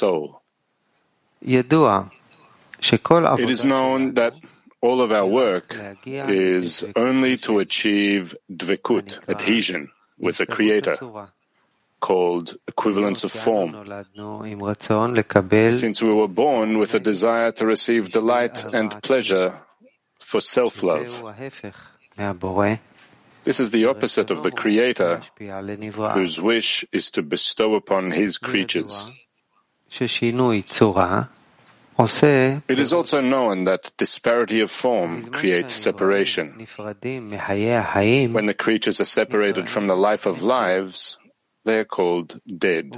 soul. It is known that all of our work is only to achieve dvekut, adhesion, with the Creator, called equivalence of form. Since we were born with a desire to receive delight and pleasure for self-love. This is the opposite of the Creator, whose wish is to bestow upon His creatures. It is also known that disparity of form creates separation. When the creatures are separated from the life of lives, they are called dead.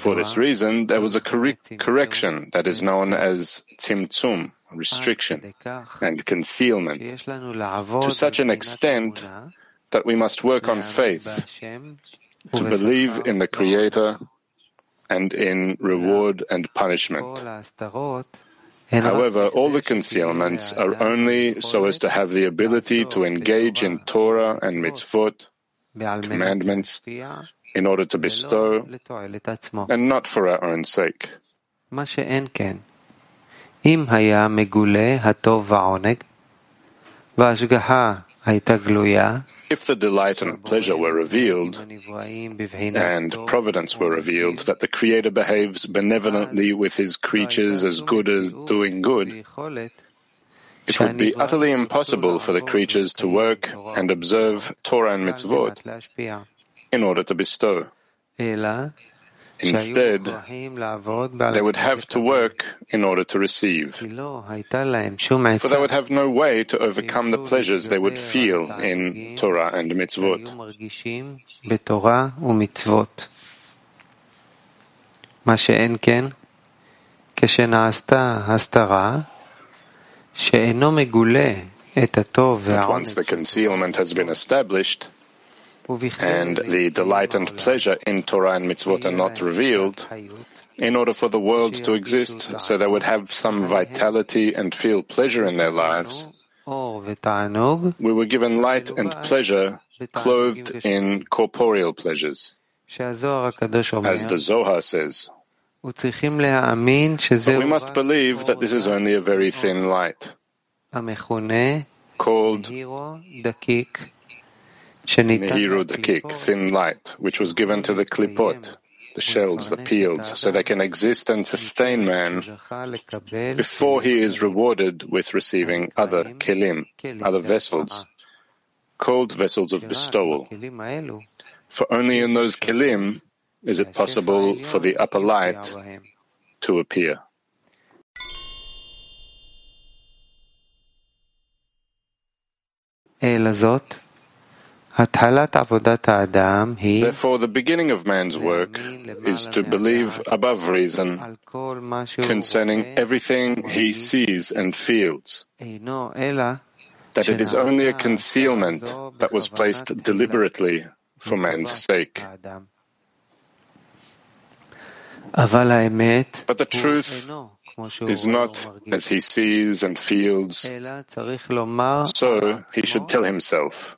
For this reason, there was a correction that is known as tzimtzum, restriction, and concealment, to such an extent that we must work on faith, to believe in the Creator and in reward and punishment. However, all the concealments are only so as to have the ability to engage in Torah and mitzvot, commandments, in order to bestow, and not for our own sake. If the delight and pleasure were revealed and providence were revealed, that the Creator behaves benevolently with His creatures as good as doing good, it would be utterly impossible for the creatures to work and observe Torah and mitzvot in order to bestow. Instead, they would have to work in order to receive. For they would have no way to overcome the pleasures they would feel in Torah and mitzvot. מה שאין כן, כשנעשתה הסתרה, שאינו מגולה את הטוב והעונג. Once the concealment has been established, and the delight and pleasure in Torah and mitzvot are not revealed, in order for the world to exist, so they would have some vitality and feel pleasure in their lives, we were given light and pleasure clothed in corporeal pleasures. As the Zohar says, but we must believe that this is only a very thin light, called Nehiru Dakik, thin light, which was given to the klipot, the shells, the peels, so they can exist and sustain man before he is rewarded with receiving other kelim, other vessels, called vessels of bestowal. For only in those kelim is it possible for the upper light to appear. Therefore, the beginning of man's work is to believe above reason concerning everything he sees and feels, that it is only a concealment that was placed deliberately for man's sake. But the truth is not as he sees and feels, so he should tell himself,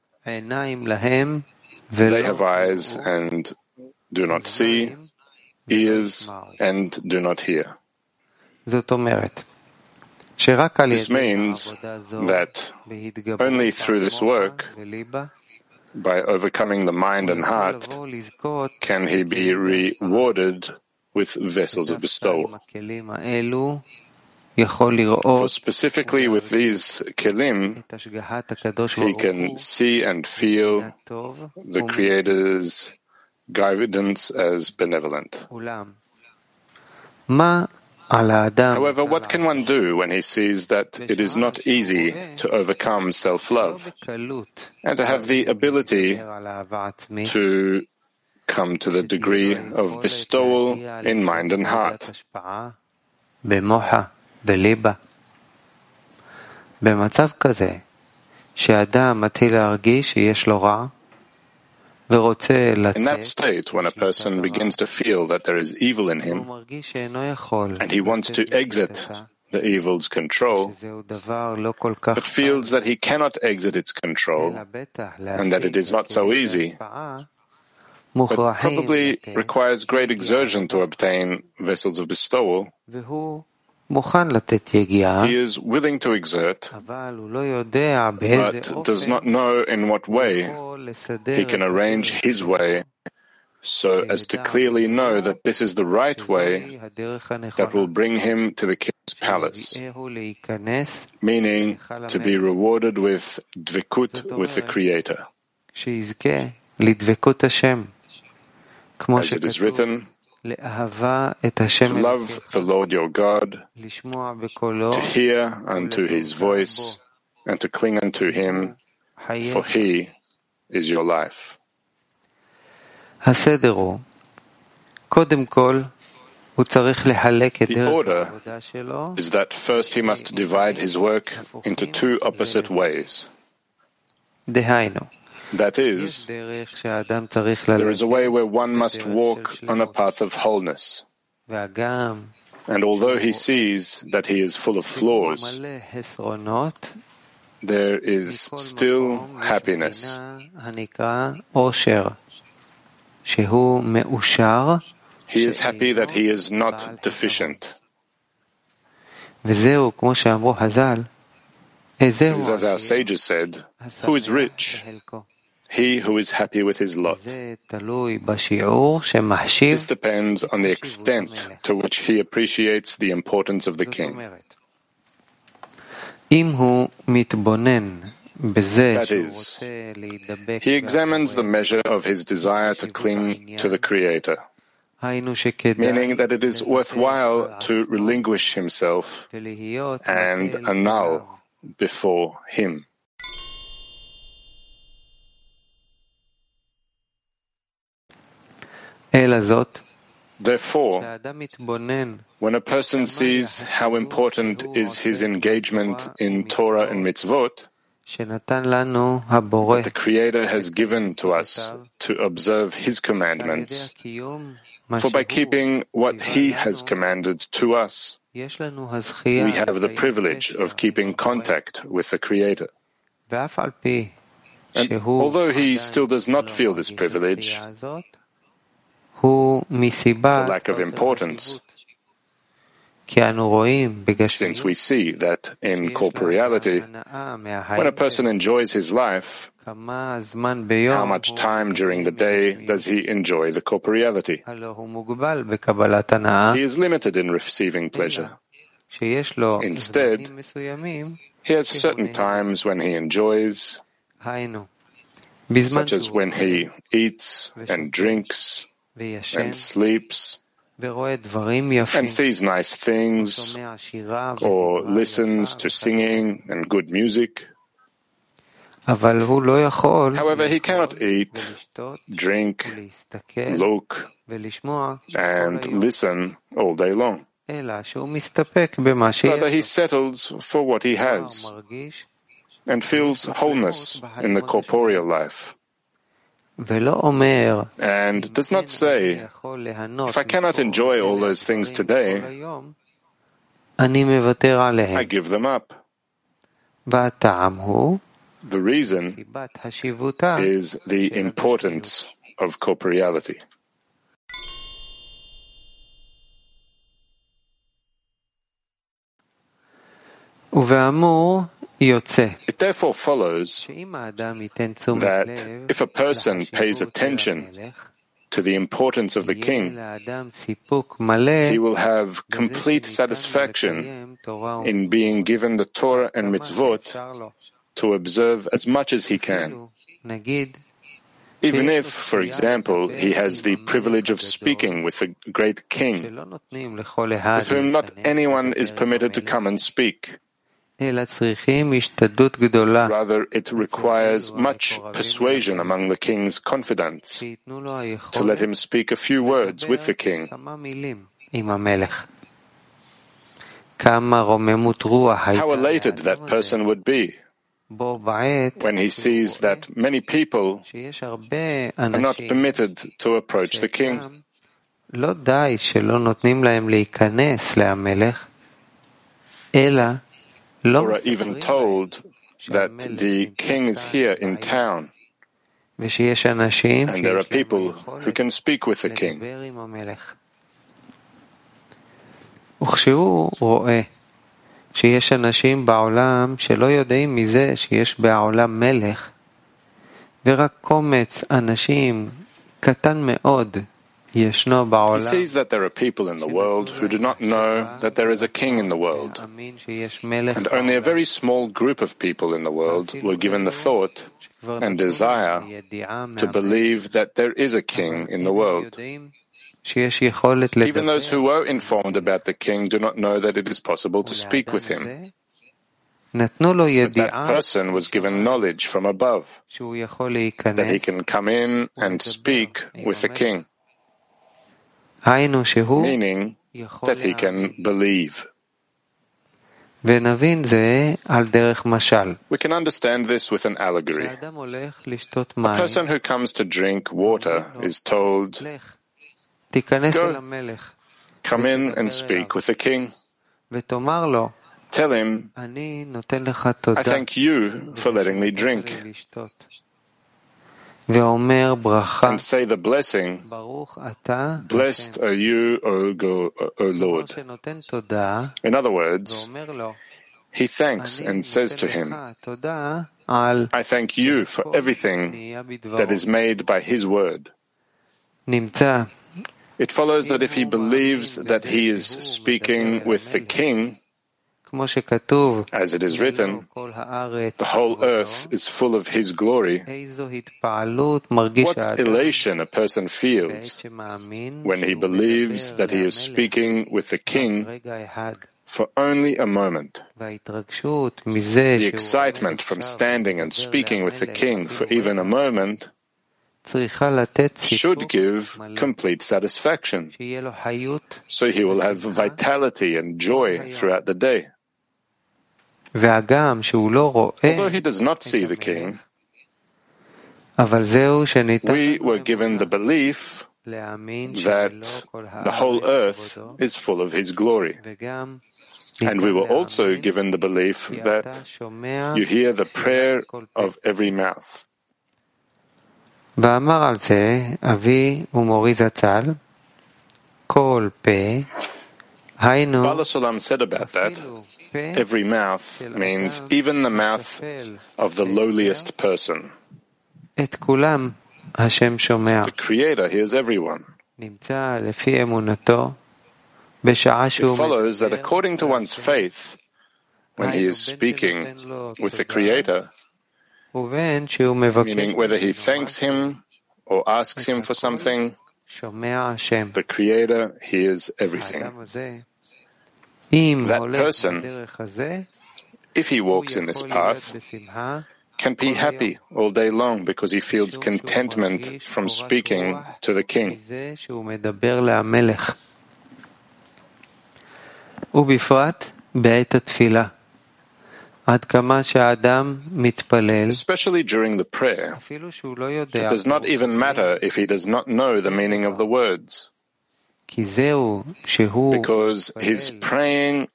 they have eyes and do not see, ears and do not hear. This means that only through this work, by overcoming the mind and heart, can he be rewarded with vessels of bestowal. For specifically with these kelim, he can see and feel the Creator's guidance as benevolent. However, what can one do when he sees that it is not easy to overcome self-love and to have the ability to come to the degree of bestowal in mind and heart? בליבה. במצב כזה, שאדם מתחיל להרגיש שיש לו רע, ורוצה לצאת, In that state, when a person begins to feel that there is evil in him, and he wants to exit the evil's control, but feels that he cannot exit its control, and that it is not so easy, but probably requires great exertion to obtain vessels of bestowal. he is willing to exert, but does not know in what way he can arrange his way so as to clearly know that this is the right way that will bring him to the king's palace, meaning to be rewarded with dvikut, with the Creator. As it is written, to love the Lord your God, to hear unto his voice, and to cling unto him, for he is your life. The order is that first he must divide his work into two opposite ways. That is, there is a way where one must walk on a path of wholeness. And although he sees that he is full of flaws, there is still happiness. He is happy that he is not deficient. As our sages said, who is rich he who is happy with his lot. This depends on the extent to which he appreciates the importance of the king. That is, he examines the measure of his desire to cling to the Creator, meaning that it is worthwhile to relinquish himself and annul before him. Therefore, when a person sees how important is his engagement in Torah and mitzvot, that the Creator has given to us to observe His commandments. For by keeping what He has commanded to us, we have the privilege of keeping contact with the Creator. And although he still does not feel this privilege, for lack of importance, since we see that in corporeality, when a person enjoys his life, how much time during the day does he enjoy the corporeality? He is limited in receiving pleasure. Instead, he has certain times when he enjoys, such as when he eats and drinks and sleeps. and sees nice things. or listens to singing and good music. However, he cannot eat, drink, look, and listen all day long. Rather, he settles for what he has and feels wholeness in the corporeal life and does not say, if I cannot enjoy all those things today, I give them up. The reason is the importance of corporeality. It therefore follows that if a person pays attention to the importance of the king, he will have complete satisfaction in being given the Torah and mitzvot to observe as much as he can. Even if, for example, he has the privilege of speaking with the great king, with whom not anyone is permitted to come and speak. Rather, it requires much persuasion among the king's confidants to let him speak a few words with the king. How elated that person would be when he sees that many people are not permitted to approach the king or are even told that the king is here in town, And there are people who can speak with the king. וכשהוא רואה שיש אנשים בעולם שלא יודעים מזה שיש בעולם מלך, ורק קומץ אנשים קטן מאוד he sees that there are people in the world who do not know that there is a king in the world. And only a very small group of people in the world were given the thought and desire to believe that there is a king in the world. Even those who were informed about the king do not know that it is possible to speak with him. But that person was given knowledge from above that he can come in and speak with the king meaning that he can believe. We can understand this with an allegory. A person who comes to drink water is told, Go, come in and speak with the king. Tell him, I thank you for letting me drink and say the blessing, Blessed are you, O, God, o Lord. In other words, he thanks and says to him, I thank you for everything that is made by his word. It follows that if he believes that he is speaking with the king, as it is written, the whole earth is full of His glory. What elation a person feels when he believes that he is speaking with the King for only a moment. The excitement from standing and speaking with the King for even a moment should give complete satisfaction, so he will have vitality and joy throughout the day. Although he does not see the king, we were given the belief that the whole earth is full of his glory. And we were also given the belief that you hear the prayer of every mouth. ואמר על זה אבי ומורי זצ"ל, כל פה, היינו, Baal HaSulam said about that, Every mouth means even the mouth of the lowliest person. The Creator hears everyone. It follows that according to one's faith, when he is speaking with the Creator, meaning whether he thanks him or asks him for something, the Creator hears everything that person, if he walks in this path, can be happy all day long because he feels contentment from speaking to the king. Especially during the prayer, it does not even matter if he does not know the meaning of the words because he's praying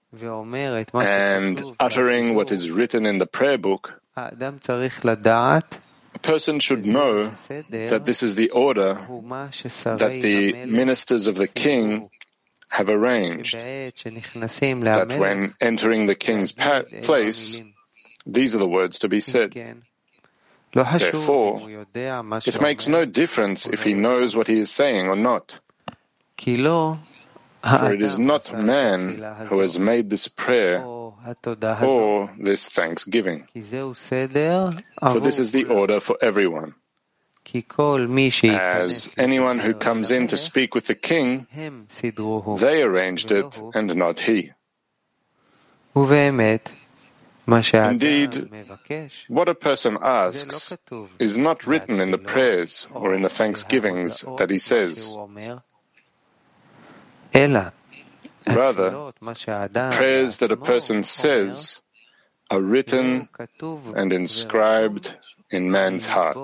and uttering what is written in the prayer book, a person should know that this is the order that the ministers of the king have arranged. That when entering the king's place, these are the words to be said. Therefore, it makes no difference if he knows what he is saying or not. For it is not man who has made this prayer or this thanksgiving. For this is the order for everyone. As anyone who comes in to speak with the king, they arranged it and not he. Indeed, what a person asks is not written in the prayers or in the thanksgivings that he says. Rather, prayers that a person says are written and inscribed in man's heart.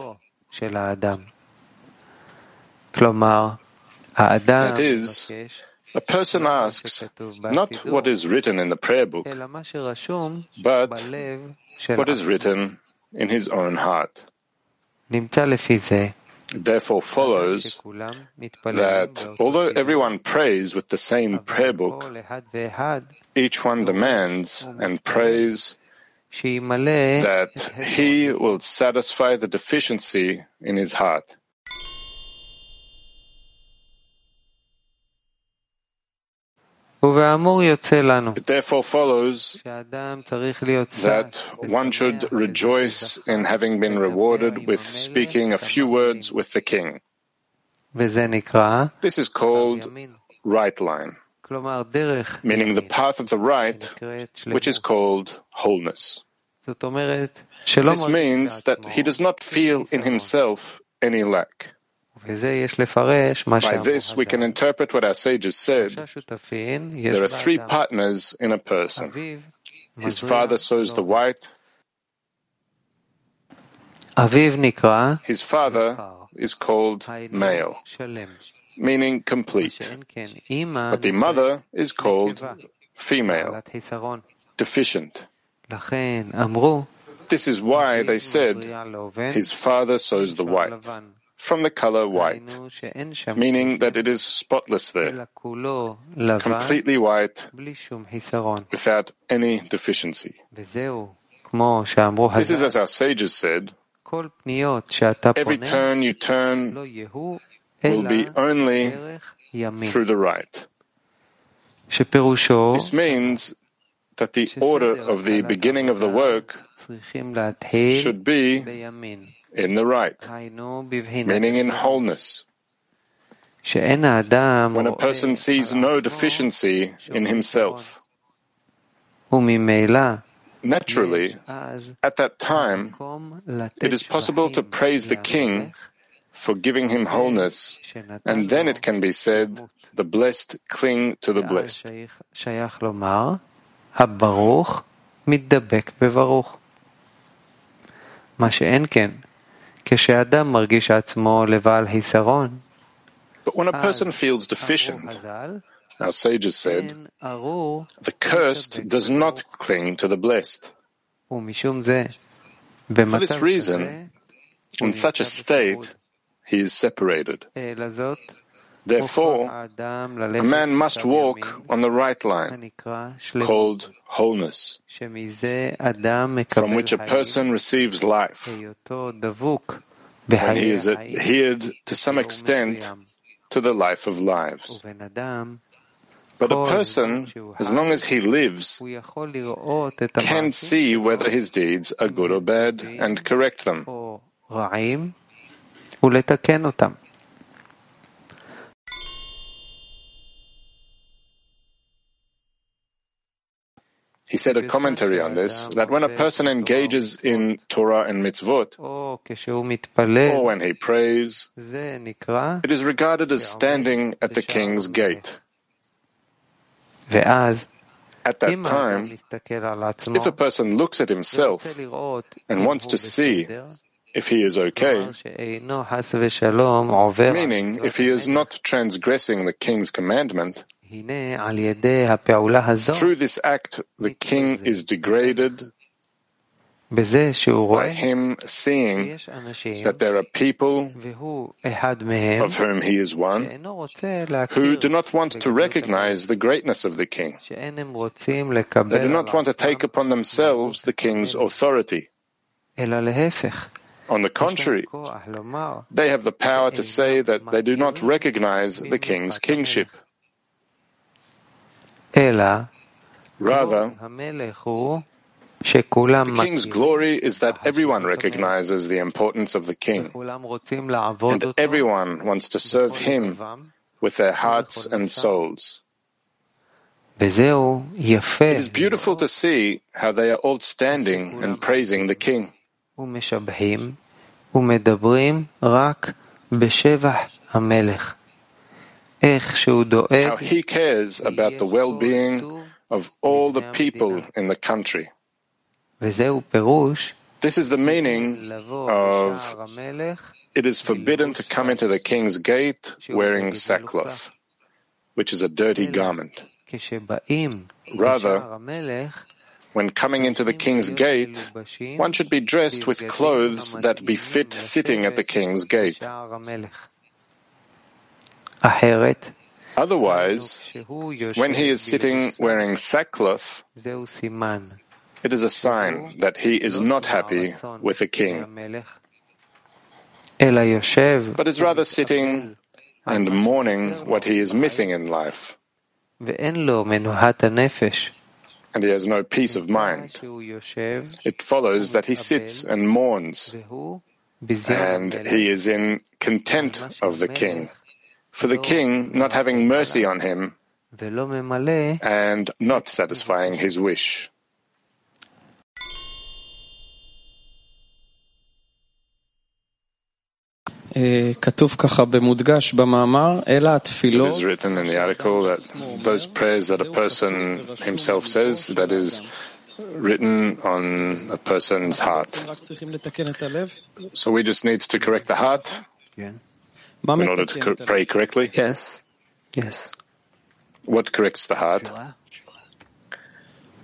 That is, a person asks not what is written in the prayer book, but what is written in his own heart. Therefore follows that although everyone prays with the same prayer book, each one demands and prays that he will satisfy the deficiency in his heart. It therefore follows that one should rejoice in having been rewarded with speaking a few words with the king. This is called right line, meaning the path of the right, which is called wholeness. This means that he does not feel in himself any lack. By this, we can interpret what our sages said. There are three partners in a person. His father sows the white. His father is called male, meaning complete. But the mother is called female, deficient. This is why they said, His father sows the white from the color white, meaning that it is spotless there, completely white, without any deficiency. This is as our sages said, every turn you turn will be only through the right. This means that the order of the beginning of the work should be in the right, meaning in wholeness. When a person sees no deficiency in himself, naturally, at that time, it is possible to praise the king for giving him wholeness, and then it can be said, the blessed cling to the blessed. But when a person feels deficient, our sages said, the cursed does not cling to the blessed. For this reason, in such a state, he is separated. Therefore, a man must walk on the right line, called wholeness, from which a person receives life, when he is adhered to some extent to the life of lives. But a person, as long as he lives, can see whether his deeds are good or bad and correct them. He said a commentary on this that when a person engages in Torah and mitzvot, or when he prays, it is regarded as standing at the king's gate. At that time, if a person looks at himself and wants to see if he is okay, meaning if he is not transgressing the king's commandment, through this act, the king is degraded by him seeing that there are people of whom he is one who do not want to recognize the greatness of the king. They do not want to take upon themselves the king's authority. On the contrary, they have the power to say that they do not recognize the king's kingship. Rather, the king's glory is that everyone recognizes the importance of the king, and everyone wants to serve him with their hearts and souls. It is beautiful to see how they are all standing and praising the king. How he cares about the well-being of all the people in the country. This is the meaning of it is forbidden to come into the king's gate wearing sackcloth, which is a dirty garment. Rather, when coming into the king's gate, one should be dressed with clothes that befit sitting at the king's gate. Otherwise, when he is sitting wearing sackcloth, it is a sign that he is not happy with the king, but is rather sitting and mourning what he is missing in life. And he has no peace of mind. It follows that he sits and mourns, and he is in content of the king for the king not having mercy on him and not satisfying his wish. It is written in the article that those prayers that a person himself says, that is written on a person's heart. So we just need to correct the heart in order to pray correctly? Yes. Yes. What corrects the heart?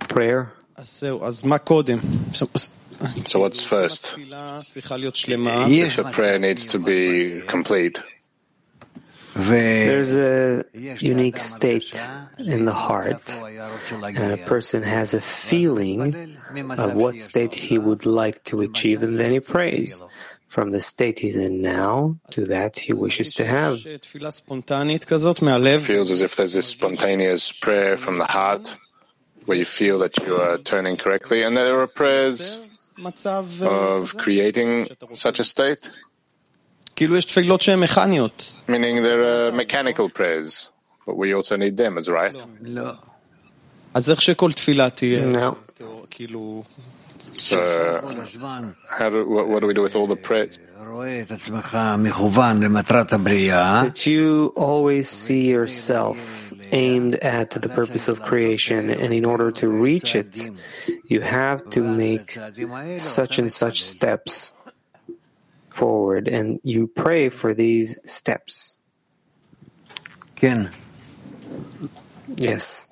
Prayer. So what's first? If the prayer needs to be complete. There's a unique state in the heart, and a person has a feeling of what state he would like to achieve, and then he prays from the state he's in now to that he wishes to have. It feels as if there's this spontaneous prayer from the heart where you feel that you are turning correctly, and there are prayers of creating such a state. Meaning there are mechanical prayers, but we also need them as right. No. So, how do, what, what do we do with all the prayers? That you always see yourself aimed at the purpose of creation, and in order to reach it, you have to make such and such steps forward, and you pray for these steps. Yes.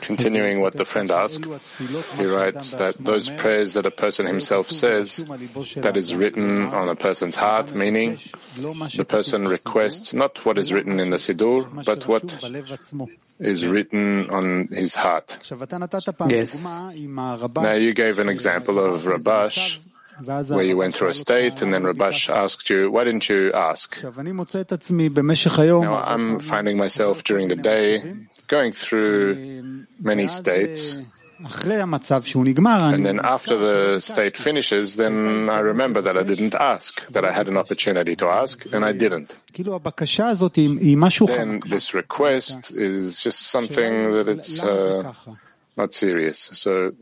Continuing what the friend asked, he writes that those prayers that a person himself says, that is written on a person's heart, meaning the person requests not what is written in the Siddur, but what is written on his heart. Yes. Now you gave an example of Rabash, where you went through a state and then Rabash asked you, why didn't you ask? Now I'm finding myself during the day going through many states. And then after the state finishes, then I remember that I didn't ask, that I had an opportunity to ask, and I didn't. Then this request is just something that it's uh, not serious. So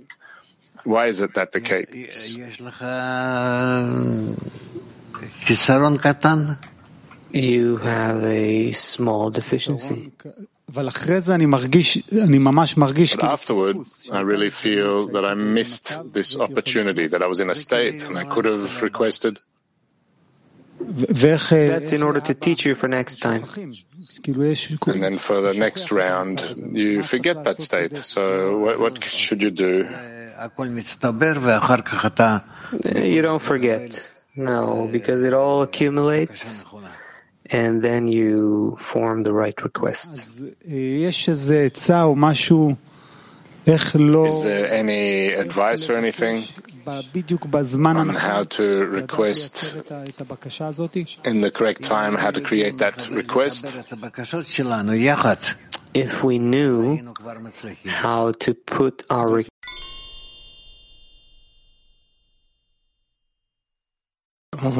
why is it that the case? You have a small deficiency. But afterward, I really feel that I missed this opportunity, that I was in a state and I could have requested. That's in order to teach you for next time. And then for the next round, you forget that state. So what, what should you do? Uh, you don't forget. No, because it all accumulates and then you form the right request. Is there any advice or anything on how to request in the correct time, how to create that request? If we knew how to put our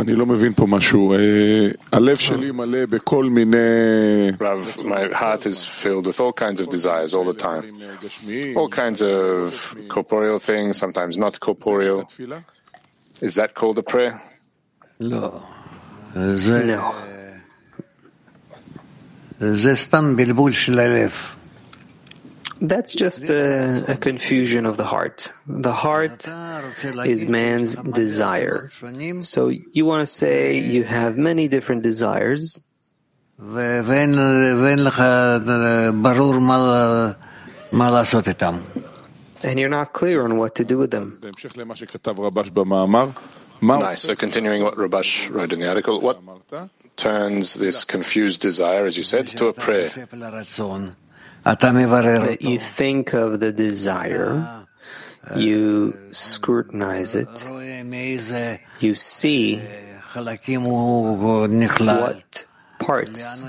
אני לא מבין פה משהו. הלב שלי מלא בכל מיני... Rav, my heart is filled with all kinds of desires all the time. All kinds of corporeal things, sometimes not corporeal. Is that called a prayer? לא. זה... זה סתם בלבול של הלב. That's just a, a, confusion of the heart. The heart is man's desire. So you want to say you have many different desires. And you're not clear on what to do with them. Nice. So continuing what Rabash wrote in the article, what turns this confused desire, as you said, to a prayer? You think of the desire, you scrutinize it, you see what parts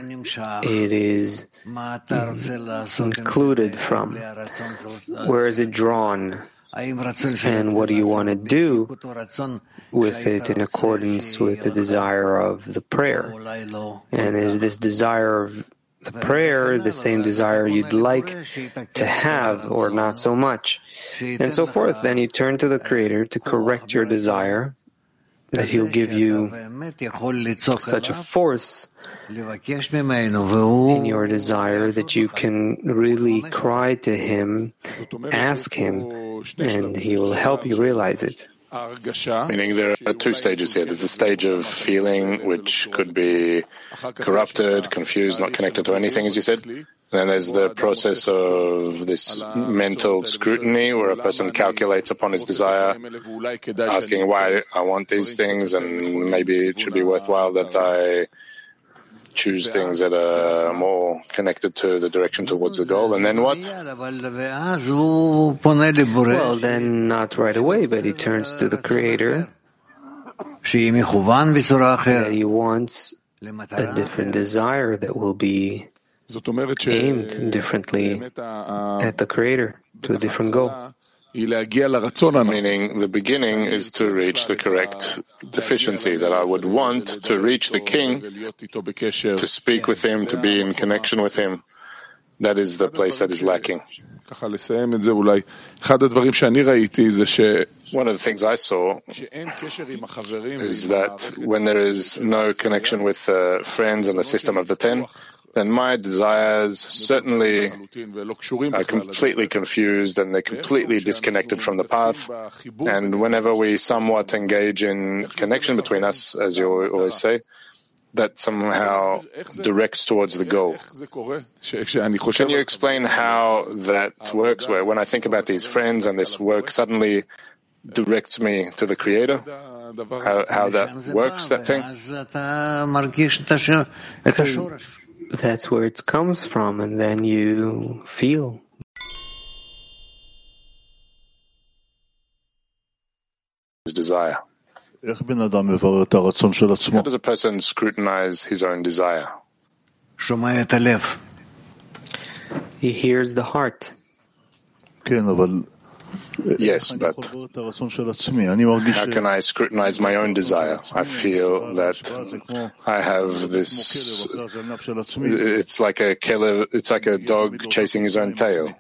it is included from, where is it drawn, and what do you want to do with it in accordance with the desire of the prayer? And is this desire of the prayer the same desire you'd like to have or not so much? And so forth. Then you turn to the Creator to correct your desire, that He'll give you such a force in your desire that you can really cry to Him, ask Him, and He will help you realize it. Meaning there are two stages here. There's the stage of feeling, which could be corrupted, confused, not connected to anything, as you said. And then there's the process of this mental scrutiny, where a person calculates upon his desire, asking why I want these things, and maybe it should be worthwhile that I choose things that are more connected to the direction towards the goal. And then what? Well, then not right away, but he turns to the Creator. That he wants a different desire that will be aimed differently at the Creator to a different goal. Meaning the beginning is to reach the correct deficiency, that I would want to reach the king, to speak with him, to be in connection with him. That is the place that is lacking. One of the things I saw is that when there is no connection with uh, friends and the system of the ten, then my desires certainly are completely confused and they're completely disconnected from the path. And whenever we somewhat engage in connection between us, as you always say, that somehow directs towards the goal. Can you explain how that works? Where when I think about these friends and this work suddenly directs me to the Creator? How, how that works, that thing? That's where it comes from, and then you feel. His desire. How does a person scrutinize his own desire? He hears the heart. Yes, but how can I scrutinize my own desire? I feel that I have this. It's like a killer. It's like a dog chasing his own tail,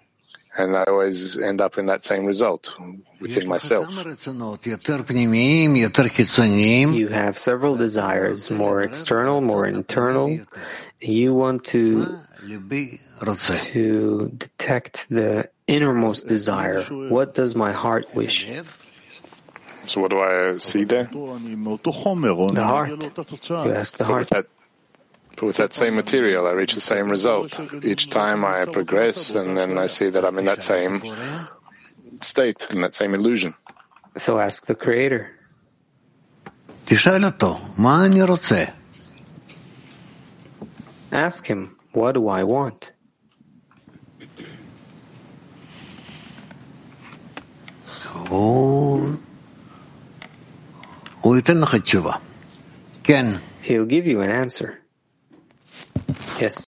and I always end up in that same result within myself. You have several desires, more external, more internal. You want to to detect the innermost desire. What does my heart wish? So what do I see there? The heart. You ask the heart. That, with that same material, I reach the same result. Each time I progress, and then I see that I'm in that same state, in that same illusion. So ask the Creator. Ask him, what do I want? He'll give you an answer. Yes.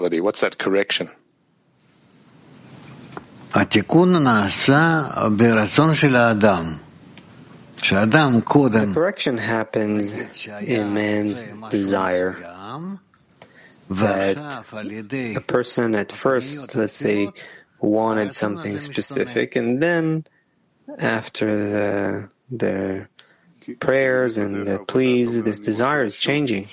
What's that correction? The correction happens in man's desire that a person at first, let's say, wanted something specific, and then after the the prayers and the pleas, this desire is changing.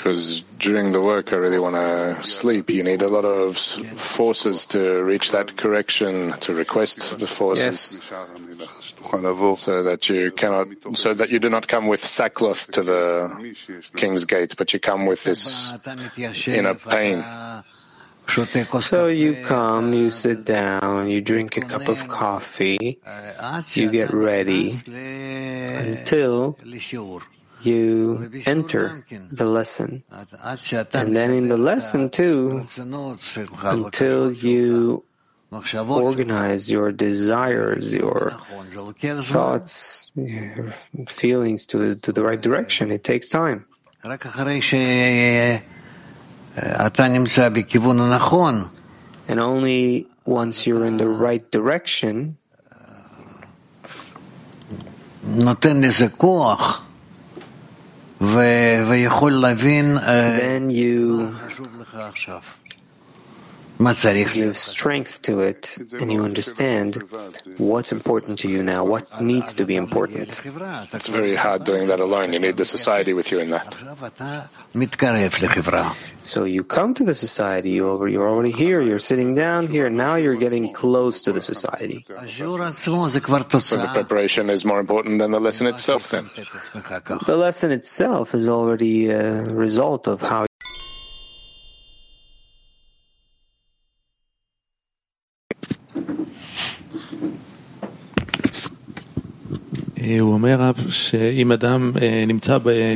because during the work I really want to sleep. You need a lot of forces to reach that correction, to request the forces, yes. So that you cannot, so that you do not come with sackcloth to the king's gate, but you come with this inner pain. So you come, you sit down, you drink a cup of coffee, you get ready until you enter the lesson. And then in the lesson too, until you organize your desires, your thoughts, your feelings to, to the right direction, it takes time. And only once you're in the right direction, then you give strength to it and you understand what's important to you now, what needs to be important. It's very hard doing that alone. You need the society with you in that. So you come to the society, you're already here, you're sitting down here, now you're getting close to the society. So the preparation is more important than the lesson itself then. The lesson itself is already a result of how He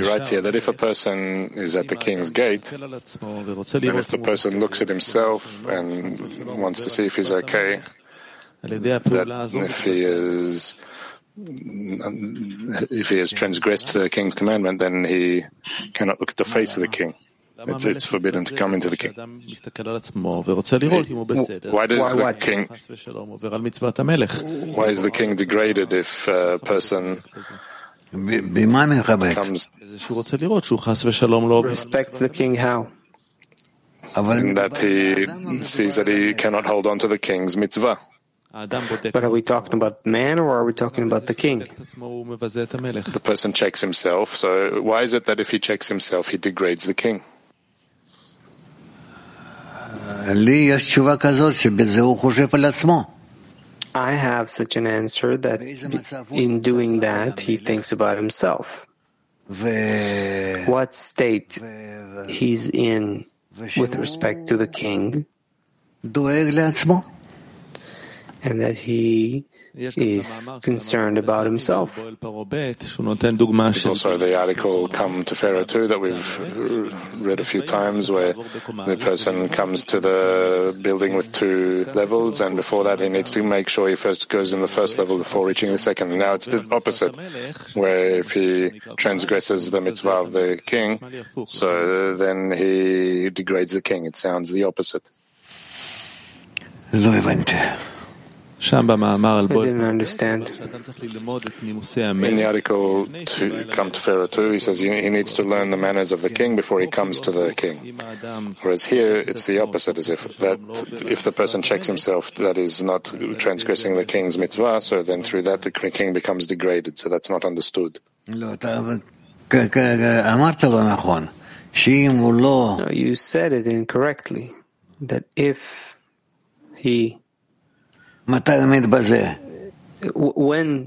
writes here that if a person is at the king's gate, and if the person looks at himself and wants to see if he's okay, that if he is if he has transgressed the king's commandment, then he cannot look at the face of the king. It's, it's forbidden to come into the king. Why does the king? Why is the king degraded if a person comes? respect the king how? In that he sees that he cannot hold on to the king's mitzvah. But are we talking about man or are we talking about the king? The person checks himself. So why is it that if he checks himself, he degrades the king? I have such an answer that in doing that, he thinks about himself. What state he's in with respect to the king, and that he is concerned about himself. There's also the article Come to Pharaoh too that we've read a few times where the person comes to the building with two levels and before that he needs to make sure he first goes in the first level before reaching the second. Now it's the opposite, where if he transgresses the mitzvah of the king, so uh, then he degrades the king. It sounds the opposite. I didn't understand. In the article to come to Pharaoh too, he says he needs to learn the manners of the king before he comes to the king. Whereas here, it's the opposite, as if that if the person checks himself, that is not transgressing the king's mitzvah, so then through that the king becomes degraded. So that's not understood. No, you said it incorrectly. That if he when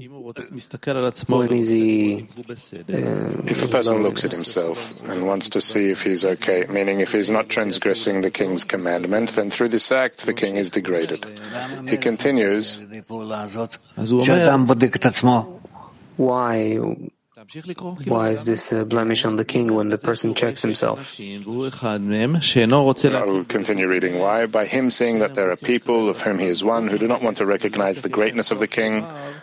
when is he? Uh, if a person looks at himself and wants to see if he's okay, meaning if he's not transgressing the king's commandment, then through this act the king is degraded. He continues. Why? Why is this a blemish on the king when the person checks himself? I'll continue reading. Why? By him seeing that there are people of whom he is one who do not want to recognize the greatness of the king,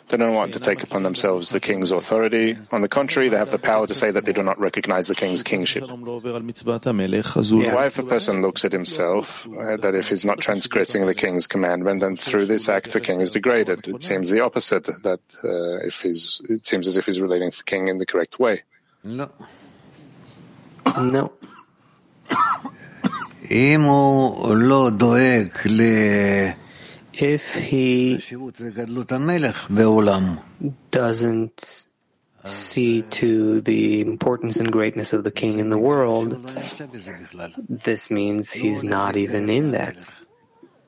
they don't want to take upon themselves the king's authority. On the contrary, they have the power to say that they do not recognize the king's kingship. Why, if a person looks at himself, uh, that if he's not transgressing the king's commandment, then through this act the king is degraded? It seems the opposite. That uh, if he's, it seems as if he's relating to the king in the correct way. No. No. If he doesn't see to the importance and greatness of the king in the world, this means he's not even in that.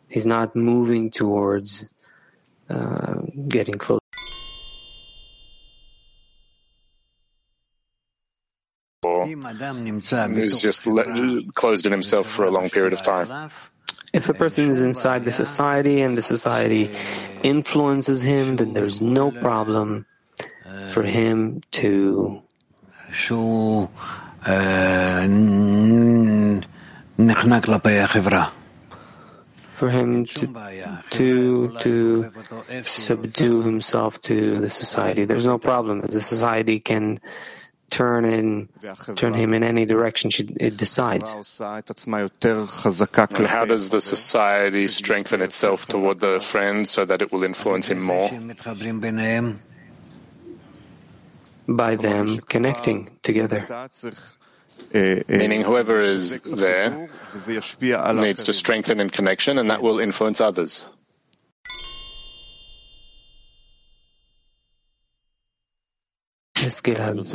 He's not moving towards uh, getting close. He's just closed in himself for a long period of time. If a person is inside the society and the society influences him, then there's no problem for him to for him to, to, to subdue himself to the society. There's no problem. The society can turn in, turn him in any direction it decides. And how does the society strengthen itself toward the friend so that it will influence him more? By them connecting together. Meaning whoever is there needs to strengthen in connection and that will influence others. Yes,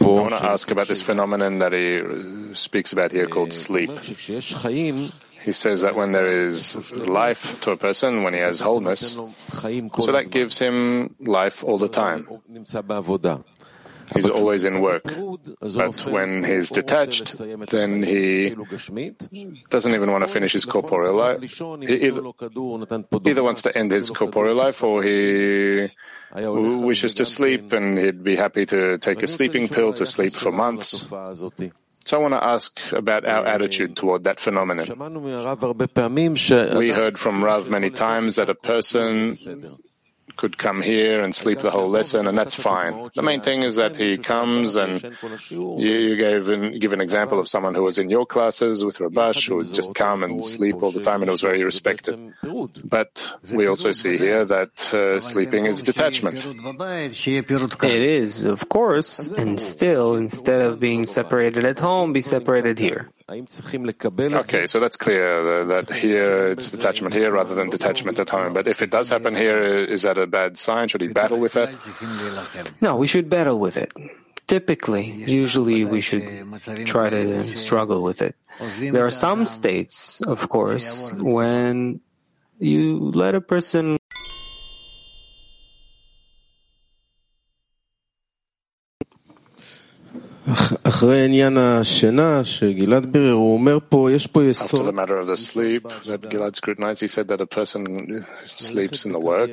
I want to ask about this phenomenon that he uh, speaks about here called sleep. He says that when there is life to a person, when he has wholeness, so that gives him life all the time. He's always in work. But when he's detached, then he doesn't even want to finish his corporeal life. He either, either wants to end his corporeal life or he wishes to sleep and he'd be happy to take a sleeping pill to sleep for months. So I want to ask about our attitude toward that phenomenon. We heard from Rav many times that a person could come here and sleep the whole lesson, and that's fine. The main thing is that he comes and you, you gave an, give an example of someone who was in your classes with Rabash who would just come and sleep all the time and it was very respected. But we also see here that uh, sleeping is detachment. It is, of course, and still, instead of being separated at home, be separated here. Okay, so that's clear that here it's detachment here rather than detachment at home. But if it does happen here, is that a bad sign? Should he battle with that? No, we should battle with it. Typically, usually we should try to struggle with it. There are some states, of course, when you let a person After the matter of the sleep that Gilad scrutinized, he said that a person sleeps in the work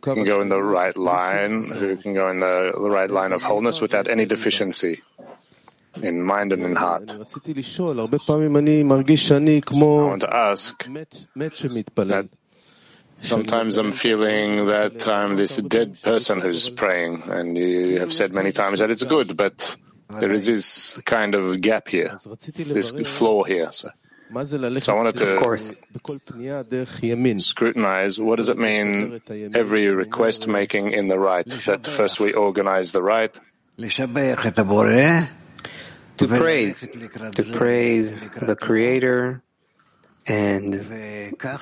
can go in the right line, who can go in the, the right line of wholeness without any deficiency in mind and in heart. I want to ask that Sometimes I'm feeling that I'm this dead person who's praying, and you have said many times that it's good, but there is this kind of gap here, this flaw here. So, so I wanted to of course. scrutinize what does it mean every request making in the right, that first we organize the right. To praise, to praise the Creator and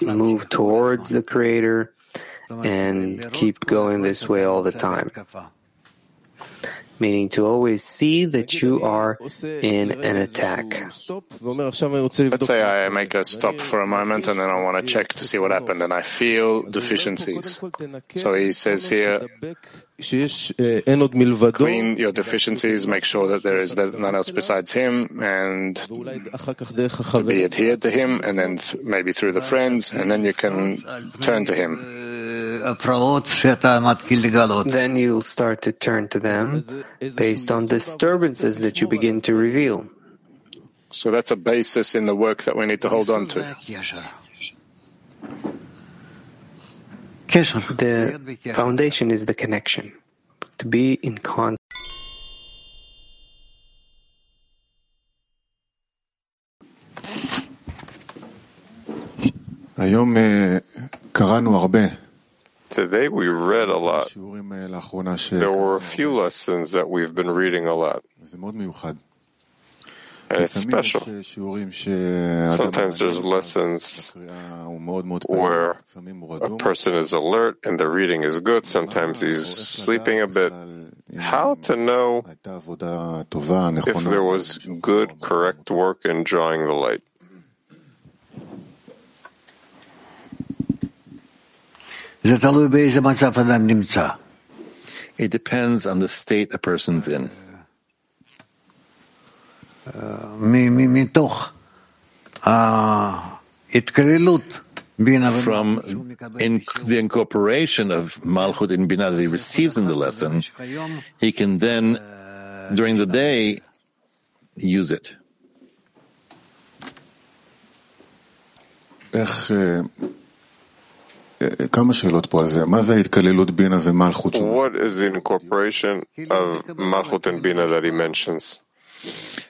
move towards the Creator and keep going this way all the time meaning to always see that you are in an attack. Let's say I make a stop for a moment and then I want to check to see what happened and I feel deficiencies. So he says here, clean your deficiencies, make sure that there is none else besides him and to be adhered to him and then th- maybe through the friends and then you can turn to him. Then you'll start to turn to them based on disturbances that you begin to reveal. So that's a basis in the work that we need to hold on to. The foundation is the connection. To be in contact. Today we read a lot. There were a few lessons that we've been reading a lot. and it's special. Sometimes there's lessons where a person is alert and the reading is good. Sometimes he's sleeping a bit. How to know if there was good, correct work in drawing the light? It depends on the state a person's in. From in the incorporation of Malchut in Binah that he receives in the lesson, he can then, during the day, use it. What is the incorporation of Malchut and Bina that he mentions?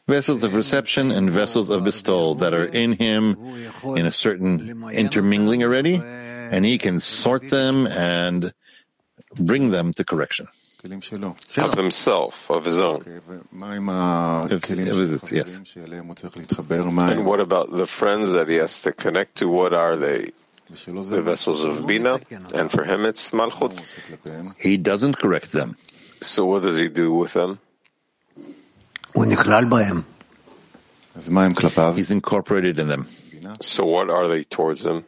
Vessels of reception and vessels of bestowal that are in him in a certain intermingling already, and he can sort them and bring them to correction. Of himself, of his own. yes. And what about the friends that he has to connect to? What are they? The vessels of Bina, and for him it's Malchut. He doesn't correct them. So what does he do with them? He's incorporated in them. So what are they towards him?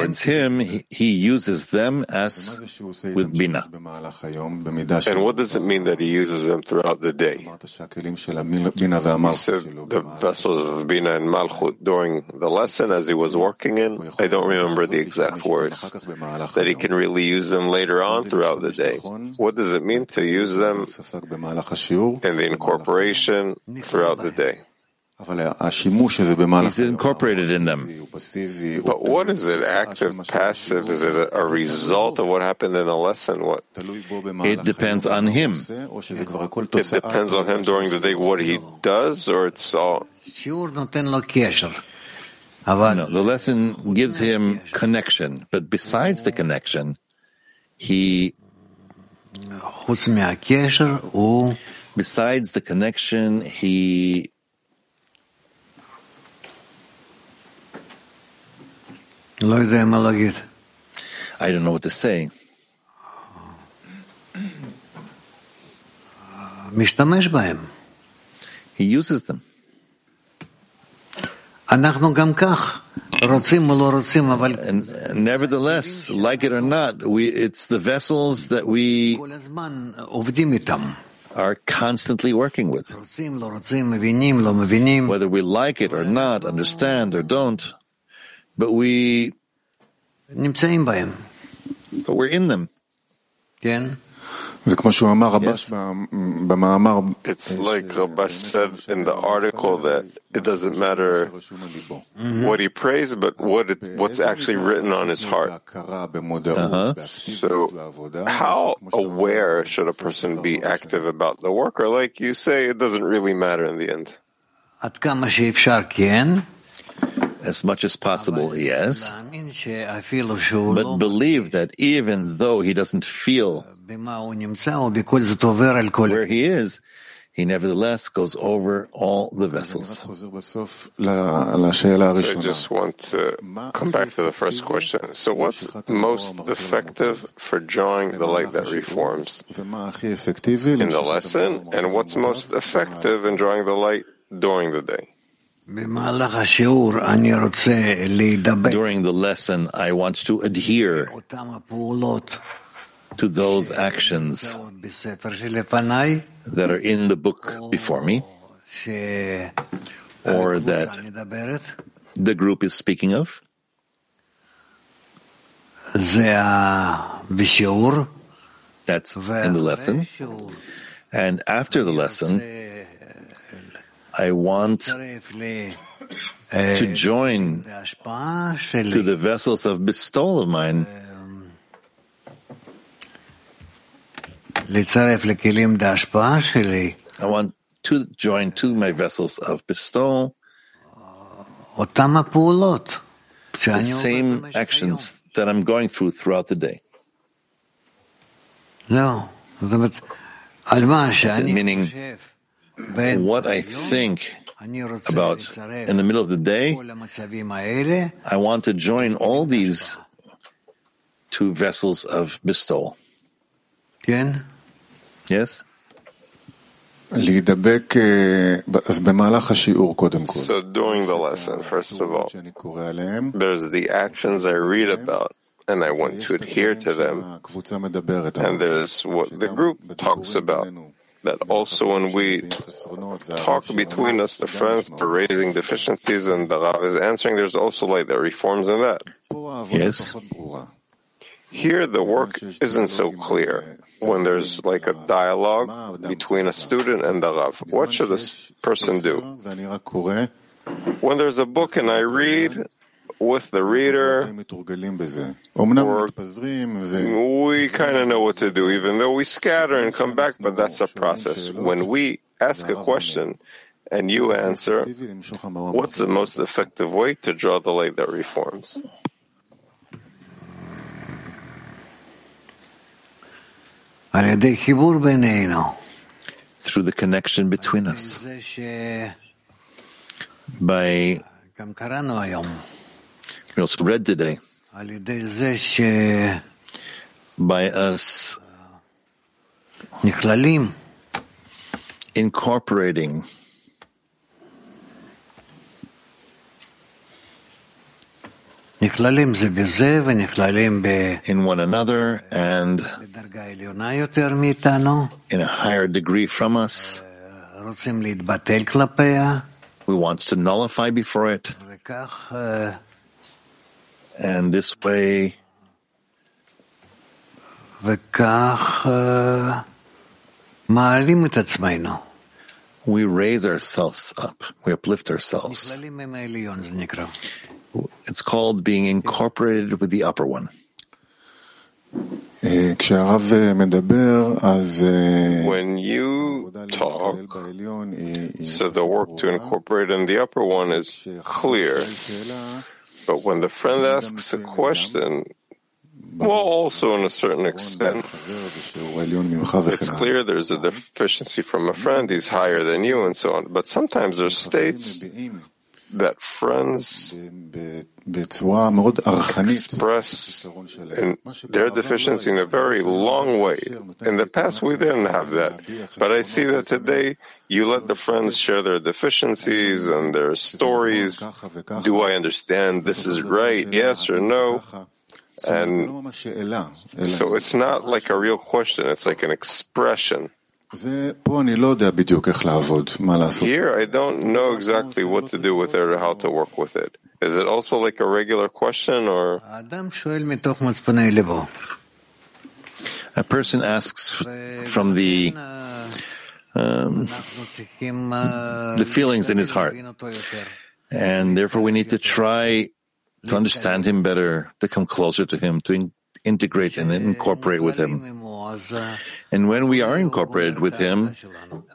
Towards him, he uses them as with Bina. And what does it mean that he uses them throughout the day? You said the vessels of Bina and Malchut during the lesson as he was working in. I don't remember the exact words. That he can really use them later on throughout the day. What does it mean to use them in the incorporation throughout the day? He's incorporated in them. But what is it? Active, passive? Is it a, a result of what happened in the lesson? What? It depends on him. It depends on him during the day what he does, or it's all. No, the lesson gives him connection, but besides the connection, he. Besides the connection, he I don't know what to say. He uses them. And nevertheless, like it or not, we, it's the vessels that we are constantly working with. Whether we like it or not, understand or don't, but we but we're in them. Again. It's like Rabash said in the article that it doesn't matter what he prays, but what it, what's actually written on his heart. Uh-huh. So, how aware should a person be active about the work? Or like you say, it doesn't really matter in the end? As much as possible, yes. But believe that even though he doesn't feel where he is, he nevertheless goes over all the vessels. So I just want to come back to the first question. So what's most effective for drawing the light that reforms in the lesson, and what's most effective in drawing the light during the day? During the lesson, I want to adhere to those actions that are in the book before me, or that the group is speaking of. That's in the lesson. And after the lesson, I want to join to the vessels of bestowal of mine. I want to join to my vessels of bestowal the same actions that I'm going through throughout the day. No. meaning what I think about in the middle of the day, I want to join all these two vessels of bestowal. Yes? So during the lesson, first of all, there's the actions I read about and I want to adhere to them. And there's what the group talks about. That also when we talk between us, the friends are raising deficiencies and the Rav is answering, there's also like the reforms in that. Yes. Here the work isn't so clear when there's like a dialogue between a student and the Rav. What should this person do? When there's a book and I read, with the reader, we kind of know what to do, even though we scatter and come back, but that's a process. When we ask a question and you answer, what's the most effective way to draw the light that reforms? Through the connection between us. By we also read today. By us. Incorporating. In one another and in a higher degree from us. We want to nullify before it. And this way, we raise ourselves up, we uplift ourselves. It's called being incorporated with the upper one. When you talk, so the work to incorporate in the upper one is clear. But when the friend asks a question, well, also in a certain extent, it's clear there's a deficiency from a friend, he's higher than you, and so on. But sometimes there's states that friends express their deficiency in a very long way. In the past, we didn't have that. But I see that today, you let the friends share their deficiencies and their stories. Do I understand this is right? Yes or no? And so it's not like a real question, it's like an expression. Here, I don't know exactly what to do with it or how to work with it. Is it also like a regular question or? A person asks from the um, the feelings in his heart, and therefore we need to try to understand him better, to come closer to him, to in- integrate and incorporate with him. And when we are incorporated with him,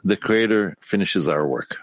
the Creator finishes our work.